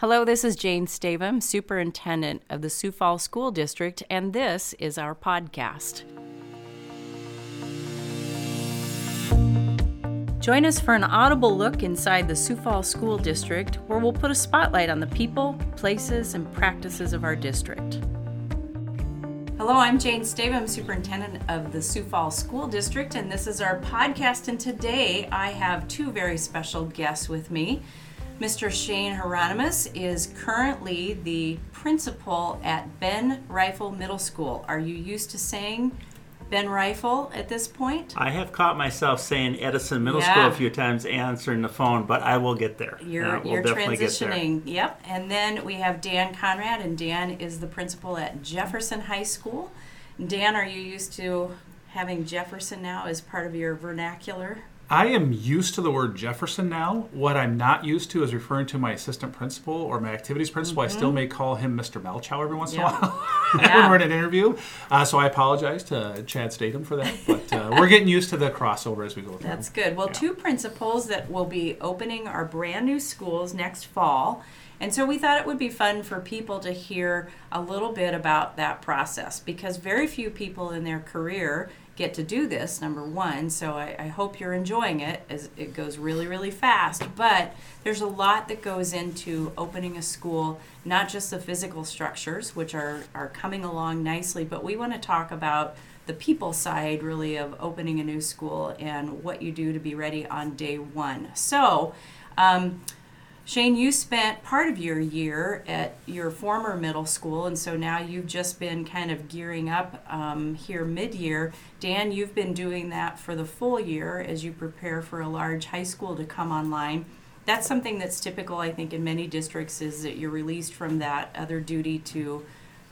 Hello, this is Jane Stavem, Superintendent of the Sioux Falls School District, and this is our podcast. Join us for an audible look inside the Sioux Falls School District, where we'll put a spotlight on the people, places, and practices of our district. Hello, I'm Jane Stavem, Superintendent of the Sioux Falls School District, and this is our podcast. And today I have two very special guests with me. Mr. Shane Hieronimus is currently the principal at Ben Reifel Middle School. Are you used to saying Ben Reifel at this point? I have caught myself saying Edison Middle Yeah. School a few times answering the phone, but I will get there. You're, Uh, we'll you're definitely get there. transitioning. Yep. And then we have Dan Conrad, and Dan is the principal at Jefferson High School. Dan, are you used to having Jefferson now as part of your vernacular? I am used to the word Jefferson now. What I'm not used to is referring to my assistant principal or my activities principal. I still may call him Mr. Melchow every once Mm-hmm. Yeah. in a while Yeah. when we're in an interview. Uh, so I apologize to Chad Statham for that. But uh, we're getting used to the crossover as we go through. That's good. Well, Yeah. two principals that will be opening our brand new schools next fall. And so we thought it would be fun for people to hear a little bit about that process because very few people in their career get to do this, number one. So I, I hope you're enjoying it as it goes really, really fast. But there's a lot that goes into opening a school, not just the physical structures, which are, are coming along nicely, but we want to talk about the people side really of opening a new school and what you do to be ready on day one. So, um, Shane, you spent part of your year at your former middle school, and so now you've just been kind of gearing up um, here mid year. Dan, you've been doing that for the full year as you prepare for a large high school to come online. That's something that's typical, I think, in many districts is that you're released from that other duty to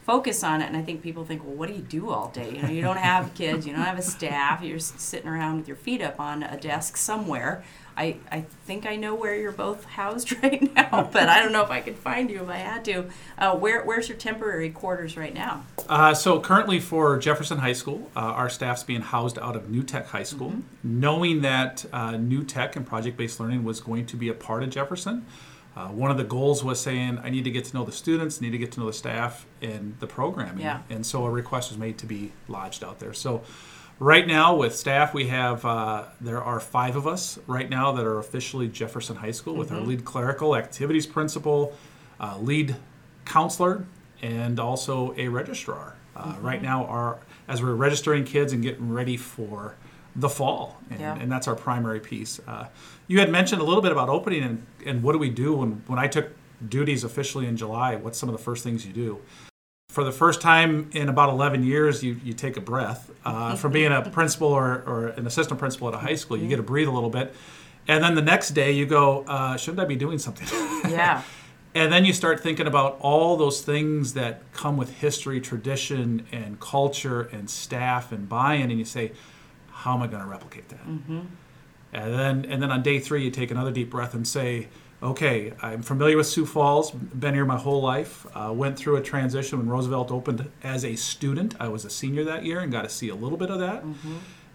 focus on it and i think people think well what do you do all day? You know you don't have kids you don't have a staff you're sitting around with your feet up on a desk somewhere. I i think i know where you're both housed right now but i don't know if i could find you if i had to. Uh, where where's your temporary quarters right now? Uh, so currently for Jefferson High School, uh, our staff's being housed out of New Tech High School, knowing that uh, New Tech and project-based learning was going to be a part of Jefferson. Uh, one of the goals was saying, I need to get to know the students, need to get to know the staff and the programming. Yeah. And so a request was made to be lodged out there. So right now with staff, we have, uh, there are five of us right now that are officially Jefferson High School with our lead clerical, activities principal, uh, lead counselor, and also a registrar. Uh, Right now, our as we're registering kids and getting ready for the fall, and, Yeah. and that's our primary piece. Uh, you had mentioned a little bit about opening and, and what do we do when, when I took duties officially in July? What's some of the first things you do? For the first time in about 11 years, you, you take a breath. Uh, from being a principal or, or an assistant principal at a high school, you get to breathe a little bit. And then the next day, you go, uh, shouldn't I be doing something? yeah And then you start thinking about all those things that come with history, tradition, and culture, and staff, and buy-in, and you say, "How am I going to replicate that?" Mm-hmm. And then, and then on day three, you take another deep breath and say, "Okay, I'm familiar with Sioux Falls. Been here my whole life. Uh, went through a transition when Roosevelt opened as a student. I was a senior that year and got to see a little bit of that,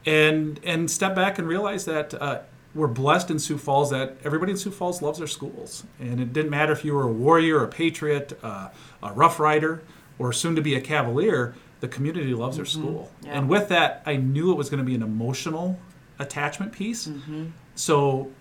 and and step back and realize that." Uh, we're blessed in Sioux Falls that everybody in Sioux Falls loves their schools. And it didn't matter if you were a warrior, a patriot, uh, a rough rider, or soon to be a cavalier, the community loves their school. Yeah. And with that, I knew it was going to be an emotional attachment piece. So,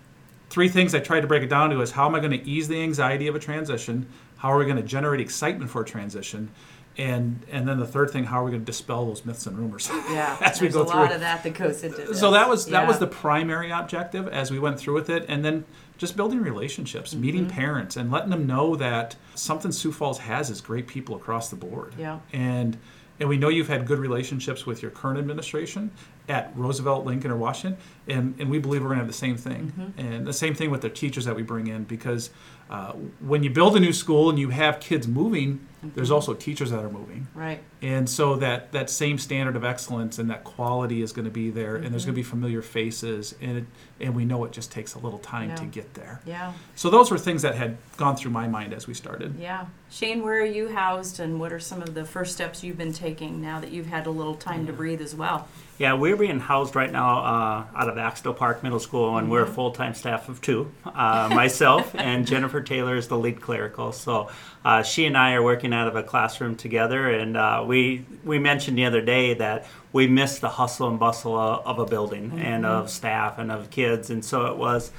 three things I tried to break it down to is how am I going to ease the anxiety of a transition? How are we going to generate excitement for a transition? And and then the third thing, how are we going to dispel those myths and rumors? yeah as we go a through lot of that that goes into this. So that was that was the primary objective as we went through with it, and then just building relationships, meeting Mm-hmm. parents, and letting them know that something Sioux Falls has is great people across the board. Yeah. And and we know you've had good relationships with your current administration at Roosevelt, Lincoln, or Washington, and, and we believe we're going to have the same thing. Mm-hmm. And the same thing with the teachers that we bring in, because uh, when you build a new school and you have kids moving, there's Mm-hmm. also teachers that are moving. right And so that that same standard of excellence and that quality is going to be there, and Mm-hmm. there's going to be familiar faces, and it, and we know it just takes a little time Yeah. to get there. yeah So those were things that had gone through my mind as we started. Yeah. Shane, where are you housed and what are some of the first steps you've been taking now that you've had a little time to breathe as well? Yeah, we're being housed right now uh, out of Axtell Park Middle School, and we're a full time staff of two. Uh, myself and Jennifer Taylor is the lead clerical. So uh, she and I are working out of a classroom together, and uh, we we mentioned the other day that we miss the hustle and bustle of, of a building and of staff and of kids, and so it was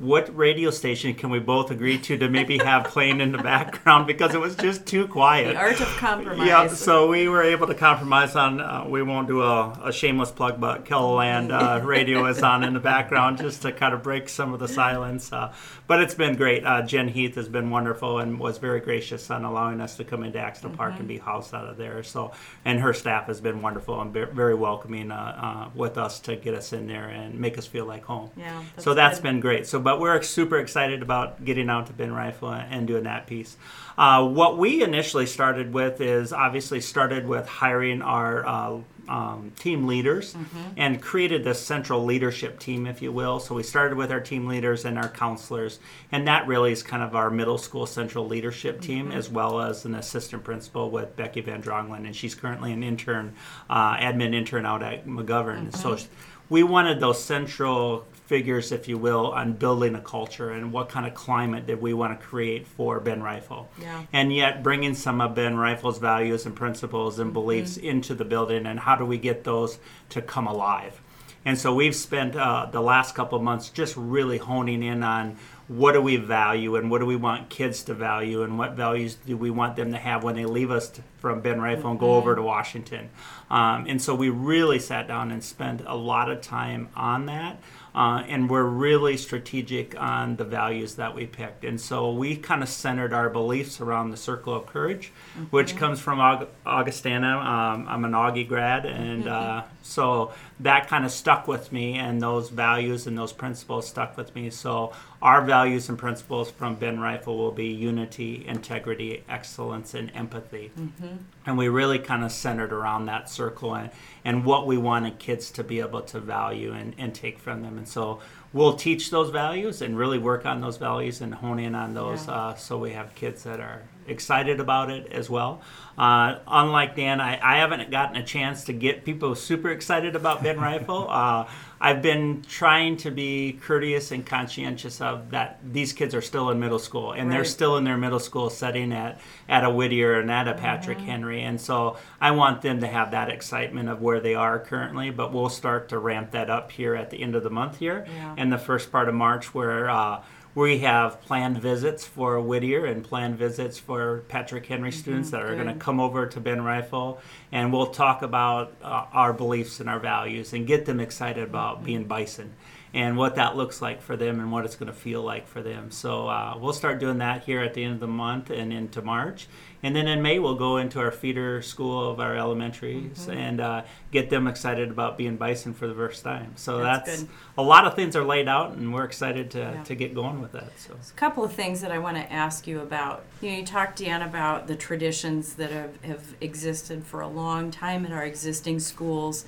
what radio station can we both agree to to maybe have playing in the background because it was just too quiet. The art of compromise. Yeah, so we were able to compromise on. Uh, we won't do a, a shameless plug, but Keloland uh, radio is on in the background just to kind of break some of the silence. Uh, but it's been great. Uh, Jen Heath has been wonderful and was very gracious on allowing us to come into Axtell Park and be housed out of there. So, and her staff has been wonderful and be- very welcoming uh, uh, with us to get us in there and make us feel like home. Yeah, so that's good. been great. So, but we're super excited about getting out to Ben Reifel and doing that piece. Uh, what we initially started with is obviously started with hiring our uh, um, team leaders and created this central leadership team, if you will. So we started with our team leaders and our counselors, and that really is kind of our middle school central leadership team, as well as an assistant principal with Becky Van Dronglen, and she's currently an intern, uh, admin intern out at McGovern. So we wanted those central figures, if you will, on building a culture and what kind of climate did we want to create for Ben Reifel. Yeah. And yet bringing some of Ben Reifel's values and principles and beliefs into the building and how do we get those to come alive. And so we've spent uh, the last couple of months just really honing in on what do we value and what do we want kids to value and what values do we want them to have when they leave us t- from Ben Reifel and go over to Washington. Um, and so we really sat down and spent a lot of time on that. Uh, and we're really strategic on the values that we picked. And so we kind of centered our beliefs around the Circle of Courage, which comes from Aug- Augustana. Um, I'm an Augie grad, and uh, so that kind of stuck with me, and those values and those principles stuck with me. So our values and principles from Ben Reifel will be unity, integrity, excellence, and empathy. And we really kind of centered around that circle and, and what we wanted kids to be able to value and, and take from them. And so we'll teach those values and really work on those values and hone in on those Yeah. uh, so we have kids that are excited about it as well. Uh, unlike Dan, I, I haven't gotten a chance to get people super excited about Ben Reifel. Uh, I've been trying to be courteous and conscientious of that these kids are still in middle school and they're still in their middle school setting at, at a Whittier and at a Patrick Henry. And so I want them to have that excitement of where they are currently, but we'll start to ramp that up here at the end of the month here Yeah. and the first part of March where uh, we have planned visits for Whittier and planned visits for Patrick Henry students that are going to come over to Ben Reifel and we'll talk about uh, our beliefs and our values and get them excited about being bison and what that looks like for them and what it's going to feel like for them. So uh, we'll start doing that here at the end of the month and into March. And then in May, we'll go into our feeder school of our elementaries and uh, get them excited about being bison for the first time. So That's that's, a lot of things are laid out, and we're excited to, Yeah. to get going with that. So. a couple of things that I want to ask you about. You know, you talked, Dan, about the traditions that have, have existed for a long time in our existing schools.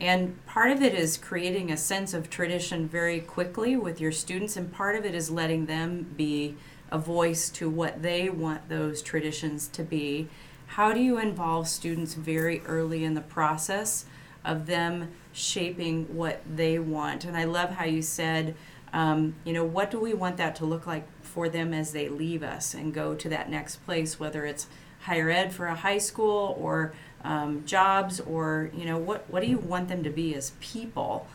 And part of it is creating a sense of tradition very quickly with your students, and part of it is letting them be a voice to what they want those traditions to be. How do you involve students very early in the process of them shaping what they want? And I love how you said, um, you know, what do we want that to look like for them as they leave us and go to that next place, whether it's higher ed for a high school or um, jobs or, you know, what, what do you want them to be as people?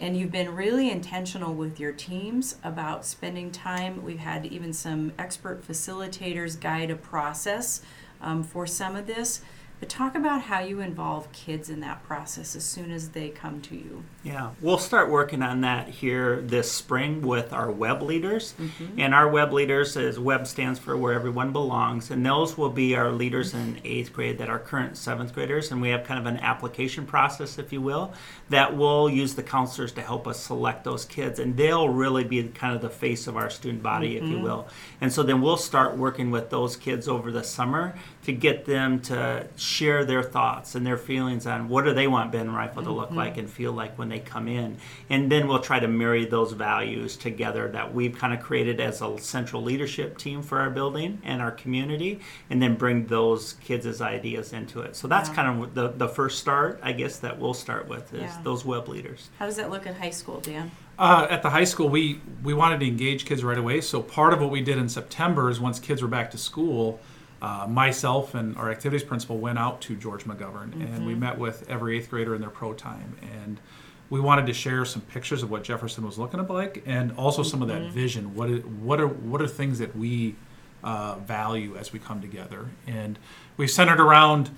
And you've been really intentional with your teams about spending time. We've had even some expert facilitators guide a process um, for some of this. But talk about how you involve kids in that process as soon as they come to you. Yeah, we'll start working on that here this spring with our web leaders. Mm-hmm. And our web leaders is web stands for where everyone belongs, and those will be our leaders in mm-hmm. eighth grade that are current seventh graders. And we have kind of an application process, if you will, that will use the counselors to help us select those kids, and they'll really be kind of the face of our student body, if you mm-hmm. will. And so then we'll start working with those kids over the summer to get them to share their thoughts and their feelings on what do they want Ben Reifel to look Mm-hmm. like and feel like when they come in. And then we'll try to marry those values together that we've kind of created as a central leadership team for our building and our community, and then bring those kids' ideas into it. So that's Yeah. kind of the, the first start, I guess, that we'll start with is Yeah. those web leaders. How does that look at high school, Dan? Uh, at the high school, we we wanted to engage kids right away. So part of what we did in September is once kids were back to school, uh, myself and our activities principal went out to George McGovern and we met with every eighth grader in their pro time and we wanted to share some pictures of what Jefferson was looking like and also some of that vision. What is, what are what are things that we uh, value as we come together? And we centered around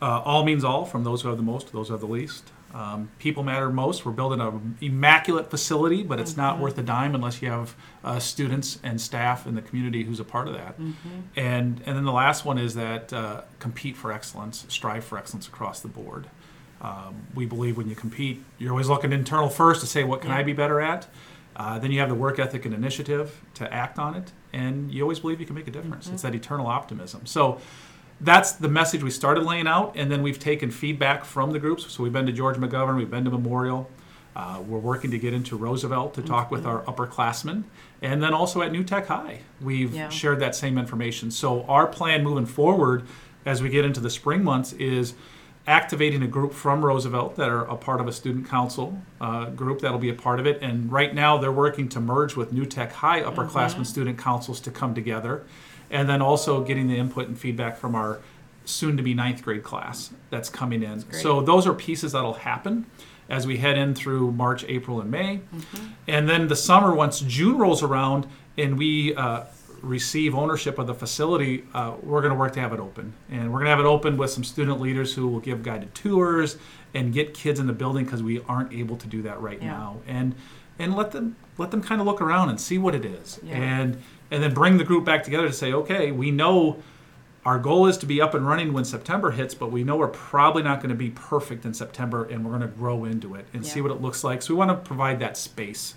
uh, all means all, from those who have the most to those who have the least. Um, people matter most. We're building an immaculate facility, but it's not worth a dime unless you have uh, students and staff in the community who's a part of that. And and then the last one is that uh, compete for excellence, strive for excellence across the board. Um, we believe when you compete, you're always looking internal first to say what can I be better at. Uh, then you have the work ethic and initiative to act on it, and you always believe you can make a difference. It's that eternal optimism. So that's the message we started laying out, and then we've taken feedback from the groups. So we've been to George McGovern, we've been to Memorial. Uh, we're working to get into Roosevelt to talk with our upperclassmen, and then also at New Tech High, we've Yeah. shared that same information. So our plan moving forward, as we get into the spring months, is activating a group from Roosevelt that are a part of a student council uh, group that'll be a part of it. And right now they're working to merge with New Tech High upperclassmen student councils to come together. And then also getting the input and feedback from our soon to be ninth grade class that's coming in. great. So those are pieces that'll happen as we head in through March, April, and May. And then the summer, once June rolls around and we uh, receive ownership of the facility, uh, we're going to work to have it open. And we're going to have it open with some student leaders who will give guided tours and get kids in the building because we aren't able to do that right Yeah. now. And and let them let them kind of look around and see what it is. Yeah. And and then bring the group back together to say, okay, we know our goal is to be up and running when September hits, but we know we're probably not going to be perfect in September, and we're going to grow into it and see what it looks like. So we want to provide that space.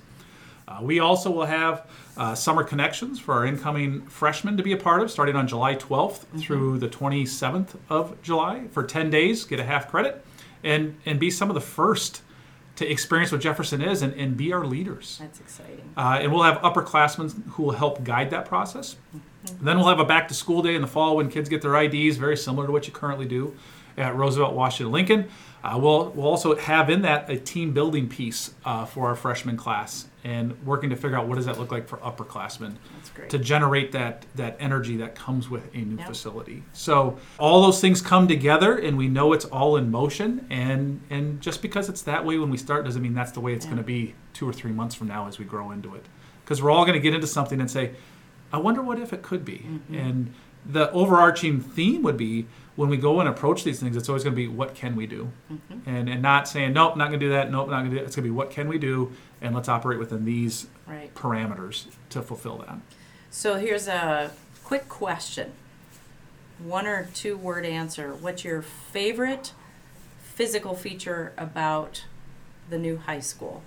Uh, we also will have uh, summer connections for our incoming freshmen to be a part of, starting on July 12th through the 27th of July for 10 days. Get a half credit, and and be some of the first to experience what Jefferson is, and, and be our leaders. That's exciting. Uh, and we'll have upperclassmen who will help guide that process. Then we'll have a back to school day in the fall when kids get their IDs, very similar to what you currently do at Roosevelt, Washington, Lincoln. Uh, we'll, we'll also have in that a team building piece uh, for our freshman class and working to figure out what does that look like for upperclassmen to generate that that energy that comes with a new Yep. facility. So all those things come together, and we know it's all in motion. And and just because it's that way when we start doesn't mean that's the way it's Yeah. going to be two or three months from now as we grow into it. Because we're all going to get into something and say, I wonder what if it could be. Mm-hmm. And the overarching theme would be when we go and approach these things, it's always going to be what can we do, Mm-hmm. and and not saying nope, not going to do that, nope, not going to do that. It's going to be what can we do, and let's operate within these Right. parameters to fulfill that. So here's a quick question. One or two word answer. What's your favorite physical feature about the new high school?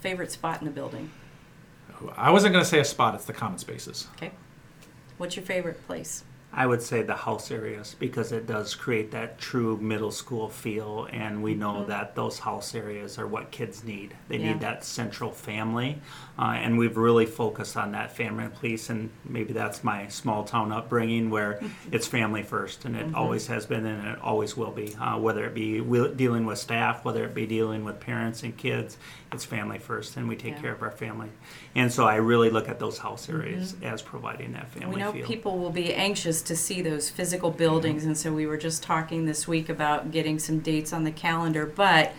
Favorite spot in the building? I wasn't going to say a spot. It's the common spaces. Okay. What's your favorite place? I would say the house areas because it does create that true middle school feel, and we know that those house areas are what kids need. They Yeah. need that central family, uh, and we've really focused on that family and police, and maybe that's my small town upbringing where it's family first, and it always has been, and it always will be. Uh, whether it be dealing with staff, whether it be dealing with parents and kids, it's family first, and we take Yeah. care of our family. And so I really look at those house areas as providing that family we know feel. people will be anxious to see those physical buildings, and so we were just talking this week about getting some dates on the calendar. But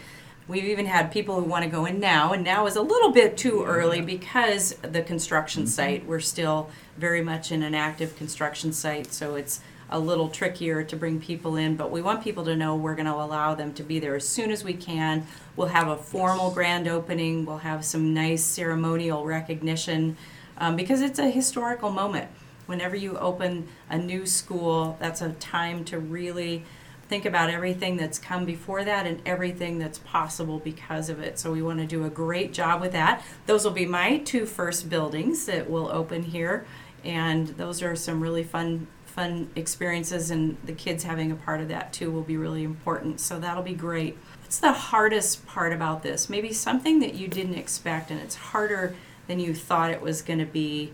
we've even had people who want to go in now, and now is a little bit too early because the construction site, we're still very much in an active construction site, so it's a little trickier to bring people in. But we want people to know we're going to allow them to be there as soon as we can. We'll have a formal grand opening, we'll have some nice ceremonial recognition um, because it's a historical moment whenever you open a new school, that's a time to really think about everything that's come before that and everything that's possible because of it. So we want to do a great job with that. Those will be my two first buildings that will open here, and those are some really fun fun experiences, and the kids having a part of that too will be really important. So that'll be great. What's the hardest part about this? Maybe something that you didn't expect, and it's harder than you thought it was going to be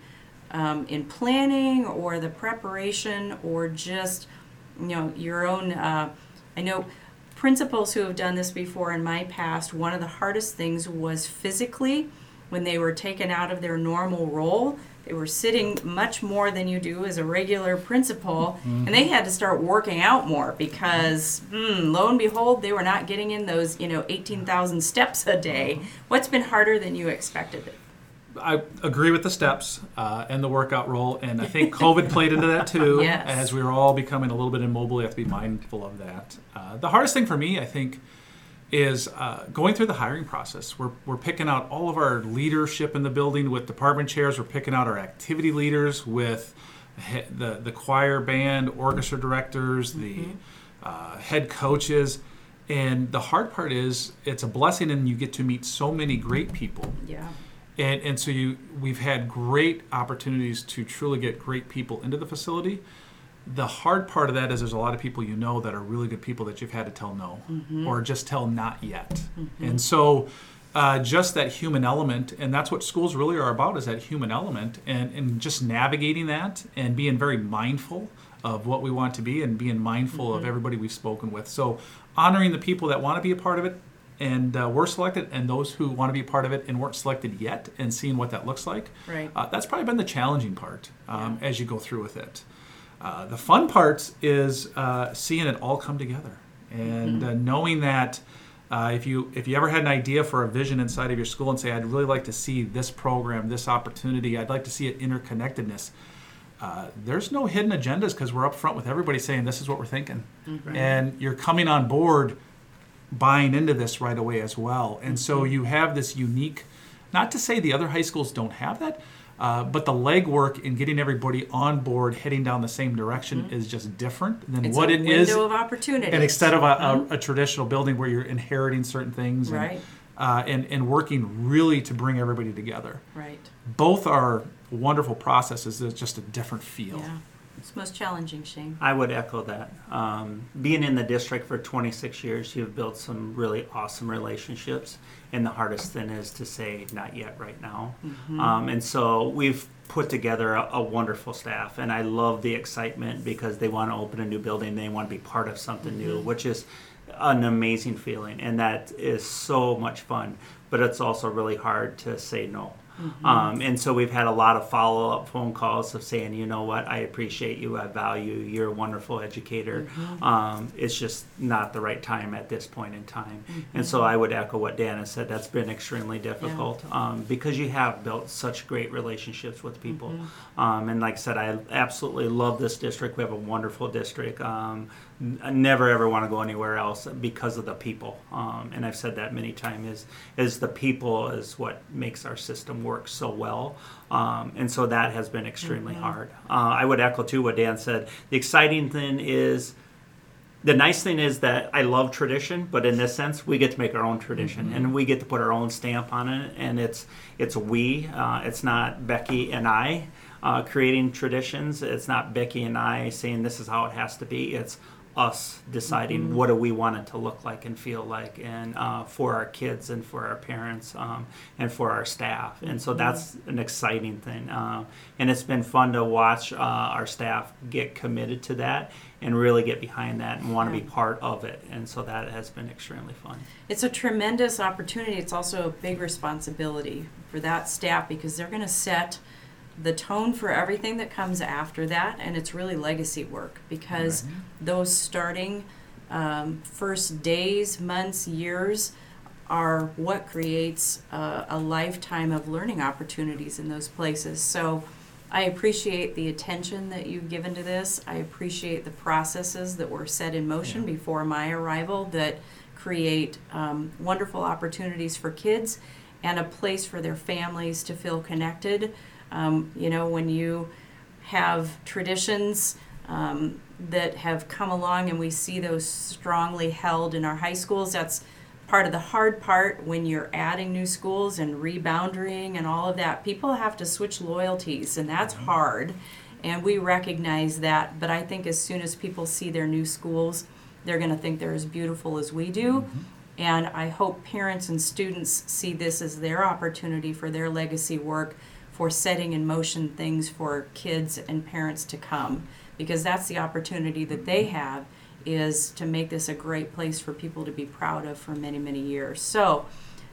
um, in planning or the preparation or just you know your own. Uh, I know principals who have done this before in my past. One of the hardest things was physically when they were taken out of their normal role they were sitting much more than you do as a regular principal, mm-hmm. and they had to start working out more because, mm, lo and behold, they were not getting in those, you know, 18,000 steps a day. What's been harder than you expected? I agree with the steps uh, and the workout role, and I think COVID played into that too. Yes. As we were all becoming a little bit immobile, you have to be mindful of that. Uh, the hardest thing for me, I think, is uh, going through the hiring process. We're, we're picking out all of our leadership in the building with department chairs. We're picking out our activity leaders with the, the choir band, orchestra directors, mm-hmm. the uh, head coaches. And the hard part is it's a blessing and you get to meet so many great people. Yeah. And, and so you we've had great opportunities to truly get great people into the facility the hard part of that is there's a lot of people you know that are really good people that you've had to tell no mm-hmm. or just tell not yet mm-hmm. and so uh, just that human element and that's what schools really are about is that human element and, and just navigating that and being very mindful of what we want to be and being mindful mm-hmm. of everybody we've spoken with so honoring the people that want to be a part of it and uh, were selected and those who want to be a part of it and weren't selected yet and seeing what that looks like right uh, that's probably been the challenging part um, yeah. as you go through with it uh, the fun part is uh, seeing it all come together and mm-hmm. uh, knowing that uh, if you if you ever had an idea for a vision inside of your school and say I'd really like to see this program, this opportunity, I'd like to see it interconnectedness. Uh, there's no hidden agendas because we're up front with everybody saying this is what we're thinking, mm-hmm. and you're coming on board, buying into this right away as well. And mm-hmm. so you have this unique. Not to say the other high schools don't have that, uh, but the legwork in getting everybody on board, heading down the same direction, mm-hmm. is just different than it's what it is. Window of opportunity. And instead of a, mm-hmm. a, a, traditional building where you're inheriting certain things, and, right. uh, and and working really to bring everybody together. Right. Both are wonderful processes. It's just a different feel. Yeah. It's most challenging, Shane. I would echo that. Um, being in the district for 26 years, you've built some really awesome relationships, and the hardest thing is to say not yet right now. Mm-hmm. Um, and so we've put together a, a, wonderful staff, and I love the excitement because they want to open a new building, they want to be part of something mm-hmm. new, which is an amazing feeling, and that is so much fun. But it's also really hard to say no. Mm-hmm. Um, and so we've had a lot of follow up phone calls of saying, you know what, I appreciate you, I value you, you're a wonderful educator. Mm-hmm. Um, it's just not the right time at this point in time. Mm-hmm. And so I would echo what Dana said. That's been extremely difficult yeah. um, because you have built such great relationships with people. Mm-hmm. Um, and like I said, I absolutely love this district. We have a wonderful district. I never ever want to go anywhere else because of the people. Um, and I've said that many times. Is is the people is what makes our system work so well. Um, and so that has been extremely mm-hmm. hard. Uh, I would echo too what Dan said. The exciting thing is. The nice thing is that I love tradition, but in this sense, we get to make our own tradition, mm-hmm. and we get to put our own stamp on it. And it's it's we. Uh, it's not Becky and I uh, creating traditions. It's not Becky and I saying this is how it has to be. It's us deciding mm-hmm. what do we want it to look like and feel like and uh, for our kids and for our parents um, and for our staff. And so mm-hmm. that's an exciting thing uh, and it's been fun to watch uh, our staff get committed to that and really get behind that and want to be part of it. And so that has been extremely fun. It's a tremendous opportunity. It's also a big responsibility for that staff because they're going to set the tone for everything that comes after that, and it's really legacy work because right. those starting um, first days, months, years are what creates a, a lifetime of learning opportunities in those places. So I appreciate the attention that you've given to this. I appreciate the processes that were set in motion yeah. before my arrival that create um, wonderful opportunities for kids and a place for their families to feel connected um, you know, when you have traditions um, that have come along and we see those strongly held in our high schools, that's part of the hard part when you're adding new schools and rebounding and all of that. People have to switch loyalties, and that's mm-hmm. hard. And we recognize that, but I think as soon as people see their new schools, they're going to think they're as beautiful as we do. And I hope parents and students see this as their opportunity for their legacy work for setting in motion things for kids and parents to come. Because that's the opportunity that they have is to make this a great place for people to be proud of for many many years. So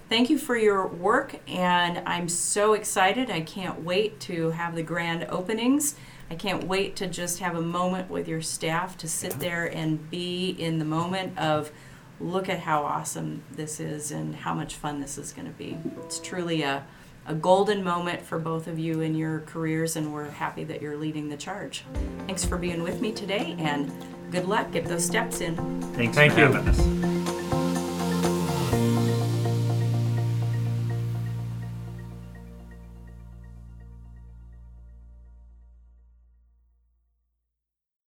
thank you for your work and i'm so excited. I can't wait to have the grand openings. I can't wait to just have a moment with your staff to sit there and be in the moment of look at how awesome this is and how much fun this is going to be. It's truly a a golden moment for both of you in your careers, and we're happy that you're leading the charge. Thanks for being with me today, and good luck. Get those steps in. Thanks Thank for you. having us.